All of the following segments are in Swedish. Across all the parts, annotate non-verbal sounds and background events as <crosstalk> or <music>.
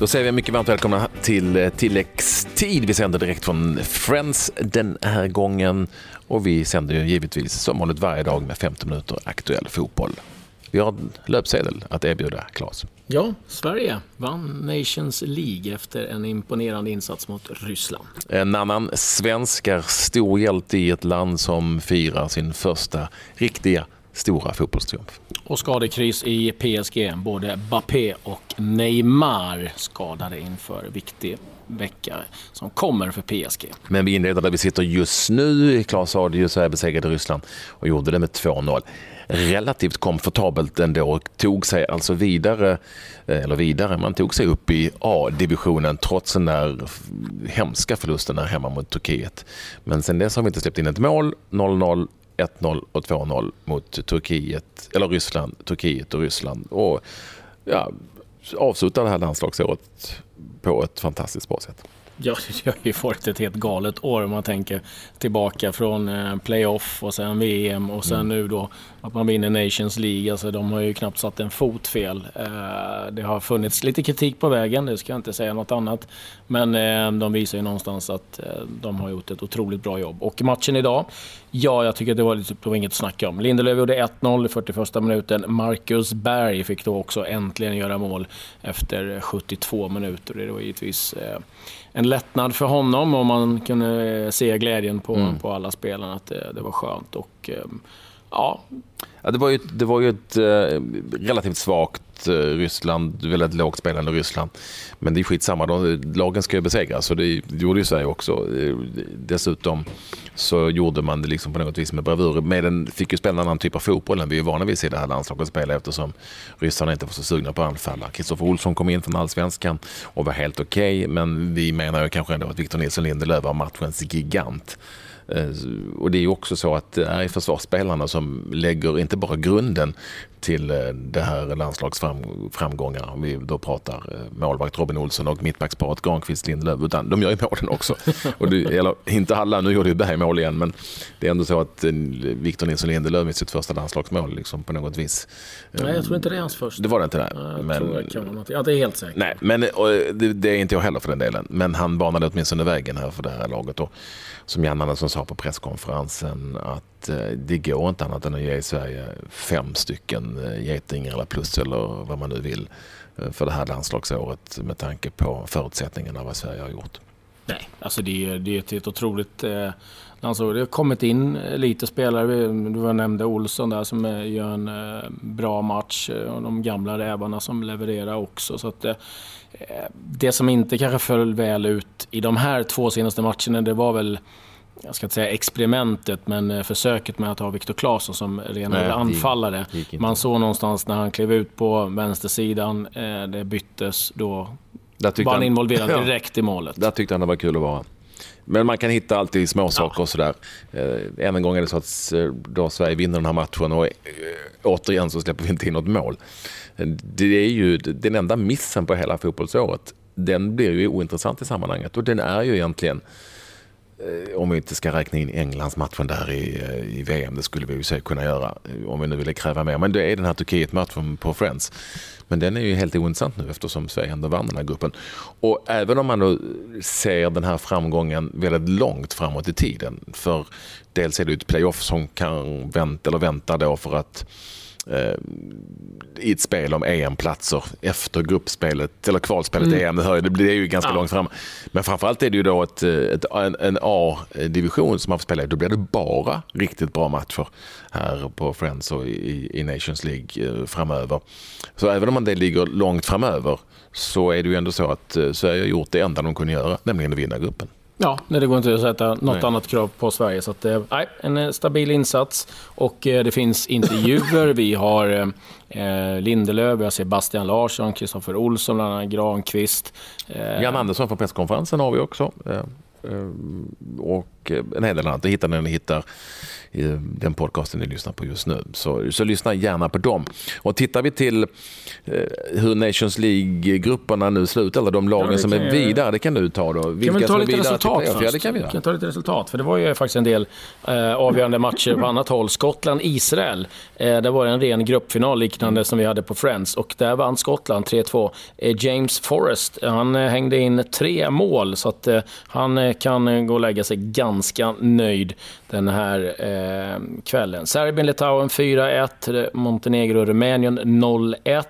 Då säger vi mycket varmt välkomna till eh, tilläggstid. Vi sänder direkt från Friends den här gången och vi sänder ju givetvis som vanligt varje dag med 50 minuter aktuell fotboll. Vi har en löpsedel att erbjuda, Claes. Ja, Sverige vann Nations League efter en imponerande insats mot Ryssland. En annan svensk är stor hjälte i ett land som firar sin första riktiga stora fotbollstriumf. Och skadekris i PSG. Både Bappé och Neymar skadade inför viktig vecka som kommer för PSG. Men vi inleder där vi sitter just nu. Claes Adiö Sverige besegrade Ryssland och gjorde det med 2-0 relativt komfortabelt ändå och tog sig alltså vidare, eh, eller vidare, man tog sig upp i A-divisionen trots den där hemska förlusten där hemma mot Turkiet. Men sen dess har vi inte släppt in ett mål, 0-0 1-0 och 2-0 mot Turkiet, eller Ryssland, Turkiet och Ryssland. Och ja, avslutar det här landslagsåret på ett fantastiskt bra sätt. Ja, det har ju varit ett helt galet år om man tänker tillbaka från eh, playoff och sen VM och sen mm. nu då att man vinner Nations League. Alltså de har ju knappt satt en fot fel. Eh, det har funnits lite kritik på vägen, det ska jag inte säga något annat. Men eh, de visar ju någonstans att de har gjort ett otroligt bra jobb. Och matchen idag, ja, jag tycker att det var, lite, det var inget att snacka om. Lindelöf gjorde 1-0 i 41 minuten. Marcus Berg fick då också äntligen göra mål efter 72 minuter. Det var givetvis en lättnad för honom och man kunde se glädjen på, mm. på alla spelarna att det, det var skönt. Och, ehm, ja. ja det, var ju, det var ju ett eh, relativt svagt Eh, Ryssland, väldigt lågt spelande Ryssland. Men det är skitsamma, de, lagen ska ju besegras och det, gjorde ju Sverige också. Eh, dessutom så gjorde man det liksom på något vis med bravur. Med den fick ju spela en annan typ av fotboll än vi är vana vid i det här landslaget spela eftersom ryssarna inte var så sugna på att anfalla. Kristoffer Olsson kom in från allsvenskan och var helt okej, okay, men vi menar ju kanske ändå att Victor Nilsson Lindelöf var matchens gigant. Eh, och det är ju också så att det är försvarsspelarna som lägger inte bara grunden till eh, det här landslagsframgångar. Vi då pratar eh, målvakt Robin Olsson och mittbacksparet Granqvist Lindelöf. Utan de gör ju målen också. <laughs> Och det, eller inte alla, nu gjorde ju Berg mål igen. Men det är ändå så att Victor Nilsson Lindelöf med sitt första landslagsmål liksom på något vis. Nej, jag tror inte det är hans första. Det var det inte? Nej. Jag men, tror det kan. Ja, det är helt säkert. Nej, men det, det, är inte jag heller för den delen. Men han banade åtminstone vägen här för det här laget. Och som Jan Andersson sa på presskonferensen att eh, det går inte annat än att ge Sverige fem stycken eh, getingar eller plus eller vad man nu vill eh, för det här landslagsåret med tanke på förutsättningarna vad Sverige har gjort. Nej, alltså det är, det är ett otroligt eh, landslag. Det har kommit in eh, lite spelare. Du nämnde Olsson där som gör en eh, bra match och de gamla rävarna som levererar också. Så att, eh, det som inte kanske föll väl ut i de här två senaste matcherna, det var väl jag ska inte säga experimentet, men eh, försöket med att ha Viktor Claesson som renare anfallare. Man såg någonstans när han klev ut på vänstersidan, eh, det byttes, då var han involverad <laughs> direkt i målet. Där tyckte han det var kul att vara. Men man kan hitta alltid småsaker ja. och sådär. Eh, än en gång är det så att då Sverige vinner den här matchen och återigen så släpper vi inte in något mål. Det är ju den enda missen på hela fotbollsåret. Den blir ju ointressant i sammanhanget och den är ju egentligen Eh, om vi inte ska räkna in Englands matchen där i, eh, i VM, det skulle vi ju kunna göra eh, om vi nu ville kräva mer. Men det är den här Turkiet-matchen på Friends. Men den är ju helt ointressant nu eftersom Sverige ändå vann den här gruppen. Och även om man då ser den här framgången väldigt långt framåt i tiden, för dels är det ju ett playoff som kan vänta, eller väntar då för att i ett spel om EM-platser efter gruppspelet, eller kvalspelet mm. EM. Det, hör, det är ju ganska ja. långt fram. Men framförallt är det ju då ett, ett en, en A-division som man får spela i. Då blir det bara riktigt bra matcher här på Friends och i, i Nations League eh, framöver. Så även om det ligger långt framöver så är det ju ändå så att eh, Sverige har gjort det enda de kunde göra, nämligen att vinna gruppen. Ja, det går inte att sätta något nej. annat krav på Sverige. Så att, eh, nej, en eh, stabil insats. Och eh, det finns intervjuer. Vi har eh, Lindelöf, vi har Sebastian Larsson, Kristoffer Olsson, bland annat Granqvist. Eh, Jan Andersson från presskonferensen har vi också. Eh, och en hel del annat. Det hittar ni när ni hittar i den podcasten ni lyssnar på just nu. Så, så lyssna gärna på dem. Och tittar vi till eh, hur Nations League-grupperna nu slutar, eller de lagen ja, som är vidare, det kan du ta då. Vilka kan vi ta lite resultat först? Ja, det kan vi, kan ta lite resultat, för det var ju faktiskt en del eh, avgörande matcher på annat håll. Skottland-Israel, eh, det var en ren gruppfinal liknande som vi hade på Friends och där vann Skottland 3-2. Eh, James Forrest, han eh, hängde in tre mål så att eh, han kan gå och lägga sig ganska nöjd den här eh, Eh, kvällen. Serbien-Litauen 4-1, Montenegro-Rumänien 0-1.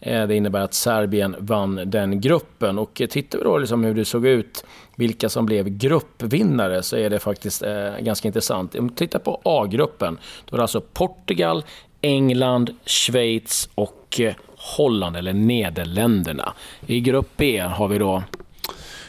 Eh, det innebär att Serbien vann den gruppen. Och eh, tittar vi då liksom hur det såg ut, vilka som blev gruppvinnare, så är det faktiskt eh, ganska intressant. Om vi tittar på A-gruppen, då är det alltså Portugal, England, Schweiz och eh, Holland, eller Nederländerna. I grupp B har vi då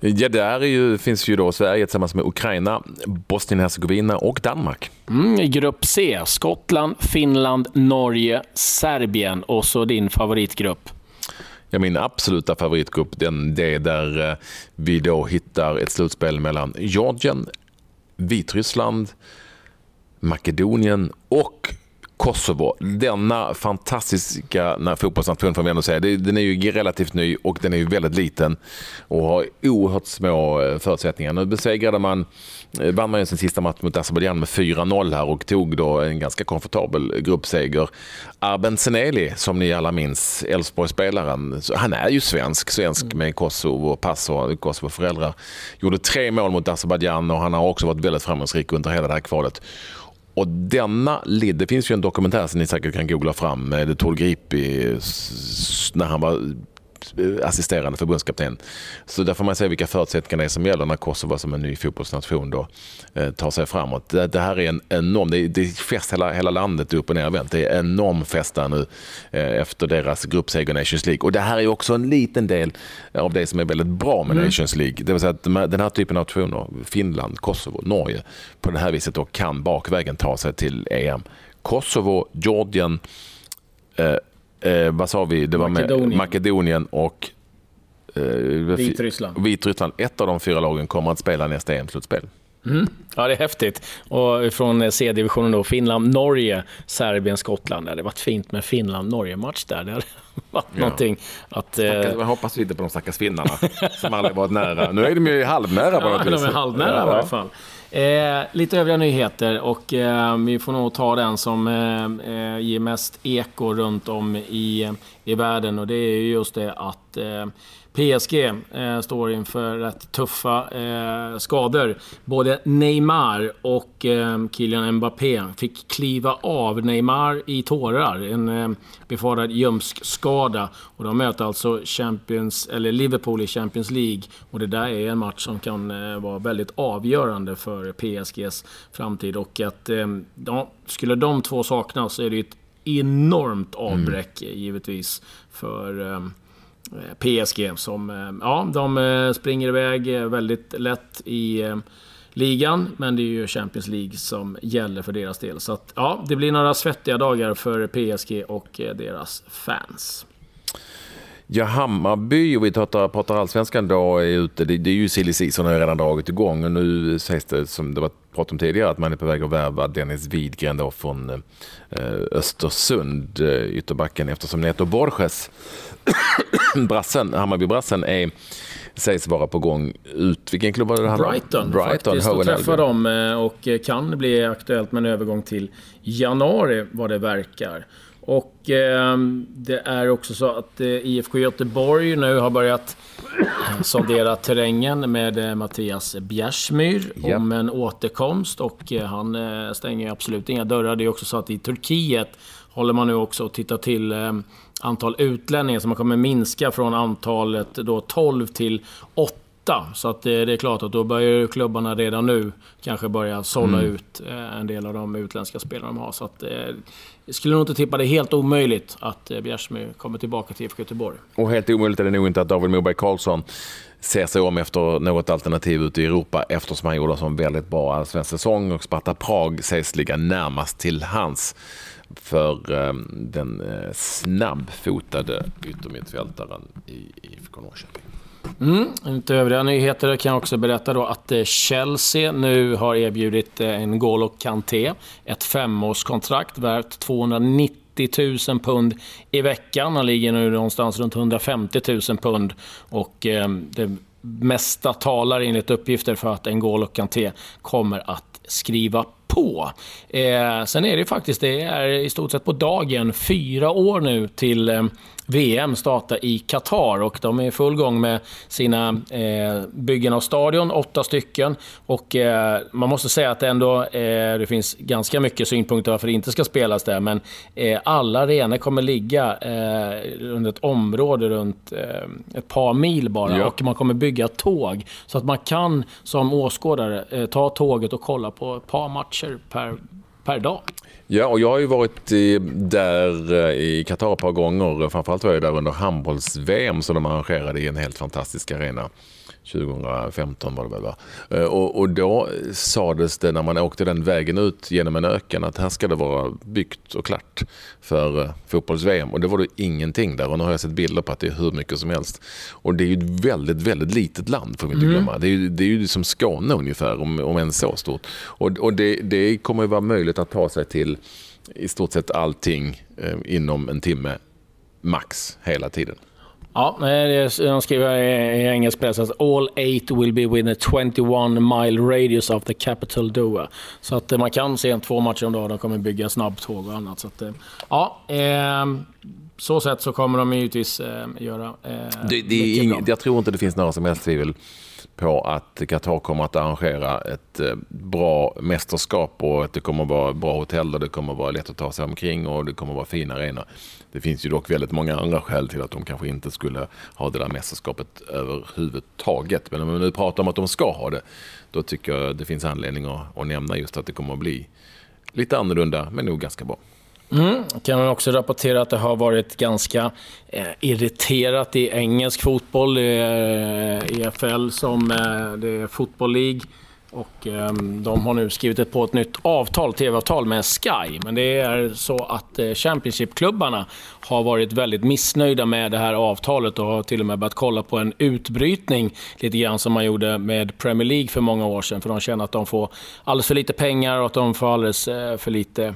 Ja, där ju, finns ju då Sverige tillsammans med Ukraina, Bosnien-Hercegovina och Danmark. Mm, I grupp C, Skottland, Finland, Norge, Serbien och så din favoritgrupp. Ja, min absoluta favoritgrupp den, det är där eh, vi då hittar ett slutspel mellan Georgien, Vitryssland, Makedonien och Kosovo. Denna fantastiska fotbollsnation får vi ändå säga. Den är ju relativt ny och den är ju väldigt liten och har oerhört små eh, förutsättningar. Nu besegrade man, eh, vann man ju sin sista match mot Azerbajdzjan med 4-0 här och tog då en ganska komfortabel gruppseger. Arben Seneli, som ni alla minns, Elfsborgsspelaren, han är ju svensk, svensk mm. med Kosovo-pass och Kosovo-föräldrar. Gjorde tre mål mot Azerbajdzjan och han har också varit väldigt framgångsrik under hela det här kvalet. Och denna lid, det finns ju en dokumentär som ni säkert kan googla fram eh, med Tord Gripi när han var assisterande förbundskapten. Så där får man se vilka förutsättningar det är som gäller när Kosovo som en ny fotbollsnation då, eh, tar sig framåt. Det, det, här är en enorm, det är, det är fest hela, hela landet upp och ner vänt. Det är en enorm fest där nu eh, efter deras gruppseger i Nations League. Och det här är också en liten del av det som är väldigt bra med mm. Nations League. Det vill säga att den här typen av nationer, Finland, Kosovo, Norge, på det här viset då kan bakvägen ta sig till EM. Kosovo, Georgien, eh, eh, vad sa vi? Det var Makedonien, Makedonien och eh, Vitryssland. Vitryssland. Ett av de fyra lagen kommer att spela nästa EM-slutspel. Mm. Ja, det är häftigt. Och från C-divisionen då, Finland, Norge, Serbien, Skottland. Det hade varit fint med Finland-Norge-match där. Det hade <laughs> varit ja. någonting att... Stackars, eh... Jag hoppas lite på de stackars finnarna som aldrig varit nära. Nu är de ju halvnära på något vis. Ja, de är halvnära ja. i alla fall. Eh, lite övriga nyheter och eh, vi får nog ta den som eh, eh ger mest eko runt om i, i världen och det är just det att eh, PSG eh, står inför rätt tuffa eh, skador. Både Neymar och Kylian Mbappé fick kliva av. Neymar i tårar, en befarad ljumskskada. Och de möter alltså Champions, eller Liverpool i Champions League. Och det där är en match som kan vara väldigt avgörande för PSGs framtid. Och att ja, skulle de två saknas så är det ett enormt avbräck mm. givetvis för PSG som, eh, ja, de eh, springer iväg eh, väldigt lätt i ligan, men det är ju Champions League som gäller för deras del. Så att, ja, det blir några svettiga dagar för PSG och deras fans. Ja, Hammarby, och vi pratar, pratar allsvenskan då, är ute. Det, det är ju silly season har redan dragit igång och nu sägs det, som det var prat om tidigare, att man är på väg att värva Dennis Widgren då från eh, Östersund, ytterbacken, eftersom Neto Borges <coughs> brassen, Hammarby-brassen är sägs vara på gång ut. Vilken klubb var det? Brighton, Brighton faktiskt. Och träffar dem eh, och kan bli aktuellt med en övergång till januari vad det verkar. Och eh, det är också så att eh, IFK Göteborg nu har börjat sondera terrängen med eh, Mattias Bjärsmyr yep. om en återkomst och eh, han eh, stänger absolut inga dörrar. Det är också så att i Turkiet håller man nu också och tittar till eh, antal utlänningar, så man kommer minska från antalet då 12 till 8 så att det, är klart att då börjar klubbarna redan nu kanske börja sålla mm. ut eh, en del av de utländska spelarna de har. Så att, eh, jag skulle nog inte tippa det helt omöjligt att eh, Bjärsmyr kommer tillbaka till IFK Göteborg. Och helt omöjligt är det nog inte att David Moberg Karlsson ser sig om efter något alternativ ute i Europa eftersom han gjorde en väldigt bra allsvensk säsong och Sparta Prag sägs ligga närmast till hans för eh, den eh, snabbfotade yttermittfältaren i IFK Norrköping. Mm, lite övriga nyheter kan jag också berätta då att eh, Chelsea nu har erbjudit eh, en N'Golo Kanté ett femårskontrakt värt 290 000 pund i veckan. Han ligger nu någonstans runt 150 000 pund. Och eh, det mesta talar enligt uppgifter för att N'Golo Kanté kommer att skriva på. Eh, sen är det faktiskt, det är i stort sett på dagen, fyra år nu till eh, VM startar i Qatar och de är i full gång med sina eh, byggen av stadion, åtta stycken. Och eh, man måste säga att det ändå eh, det finns ganska mycket synpunkter varför det inte ska spelas där, men eh, alla arenor kommer ligga eh, under ett område runt eh, ett par mil bara ja. och man kommer bygga tåg så att man kan som åskådare ta tåget och kolla på ett par matcher per, per dag. Ja, och jag har ju varit där eh, i Qatar ett par gånger. Framförallt var jag där under handbolls-VM som de arrangerade i en helt fantastisk arena. 2015 var det väl va? Eh, och, och då sades det när man åkte den vägen ut genom en öken att här ska det vara byggt och klart för uh, fotbolls-VM. Och det var det ingenting där och nu har jag sett bilder på att det är hur mycket som helst. Och det är ju ett väldigt, väldigt litet land får vi inte mm. glömma. Det är ju, det är ju som Skåne ungefär, om, om än så stort. Och, och det, det kommer att vara möjligt att ta sig till i stort sett allting eh, inom en timme max hela tiden. Ja, de skriver i engelsk press att all eight will be within a 21 mile radius of the capital Doha. Så att eh, man kan se två matcher om dagen. De kommer bygga snabbtåg och annat. Så att, eh, ja, eh, så sätt så kommer de givetvis eh, göra eh, det, det är ing, Jag tror inte det finns några som helst tvivel på att Qatar kommer att arrangera ett eh, bra mästerskap och att det kommer att vara bra hotell och det kommer att vara lätt att ta sig omkring och det kommer att vara fina arenor. Det finns ju dock väldigt många andra skäl till att de kanske inte skulle ha det där mästerskapet överhuvudtaget. Men om vi nu pratar om att de ska ha det, då tycker jag det finns anledning att, att nämna just att det kommer att bli lite annorlunda, men nog ganska bra. Mm. Kan man också rapportera att det har varit ganska eh, irriterat i engelsk fotboll. Eh, det är EFL som eh, det är Football League. Och eh, de har nu skrivit på ett nytt avtal, tv-avtal med Sky. Men det är så att eh, Championship-klubbarna har varit väldigt missnöjda med det här avtalet och har till och med börjat kolla på en utbrytning, lite grann som man gjorde med Premier League för många år sedan. För de känner att de får alldeles för lite pengar och att de får alldeles eh, för lite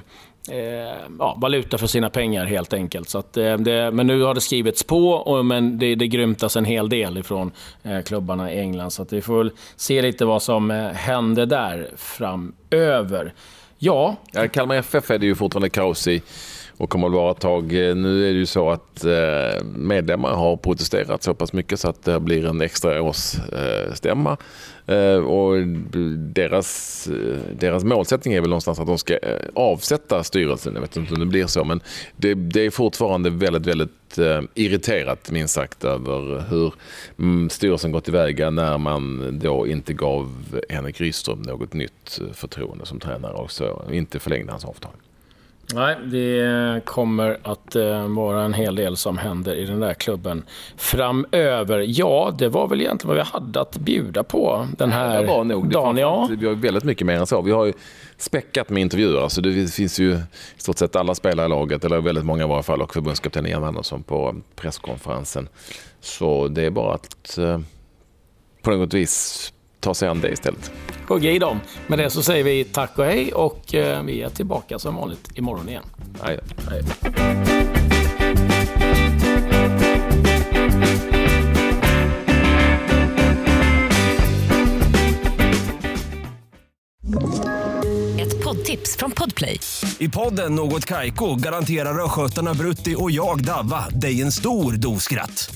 eh, ja, valuta för sina pengar helt enkelt. Så att, eh, det, men nu har det skrivits på, och, men det, det grymtas en hel del ifrån eh, klubbarna i England. Så att vi får väl se lite vad som eh, händer där framöver. Ja. ja Kalmar FF är det ju fortfarande kaos i och kommer att vara ett tag. Eh, nu är det ju så att eh, medlemmar har protesterat så pass mycket så att det blir en extra årsstämma. Eh, och deras, deras målsättning är väl någonstans att de ska avsätta styrelsen. Jag vet inte om det blir så, men det, det är fortfarande väldigt, väldigt irriterat minst sagt över hur mm, styrelsen gått tillväga när man då inte gav Henrik Rydström något nytt förtroende som tränare och så inte förlängde hans avtal. Nej, det kommer att eh, vara en hel del som händer i den där klubben framöver. Ja, det var väl egentligen vad vi hade att bjuda på den här det var nog. dagen. Ja. Vi har väldigt mycket mer än så. Vi har ju späckat med intervjuer. Alltså det finns ju i stort sett alla spelare i laget, eller väldigt många i varje fall, och förbundskapten Ian Andersson på presskonferensen. Så det är bara att eh, på något vis ta sig an det istället. Hugga i dem. Med det så säger vi tack och hej och eh, vi är tillbaka som vanligt imorgon igen. Hej. hej. Ett poddtips från Podplay. I podden Något Kaiko garanterar östgötarna Brutti och jag, Davva, dig en stor dos skratt.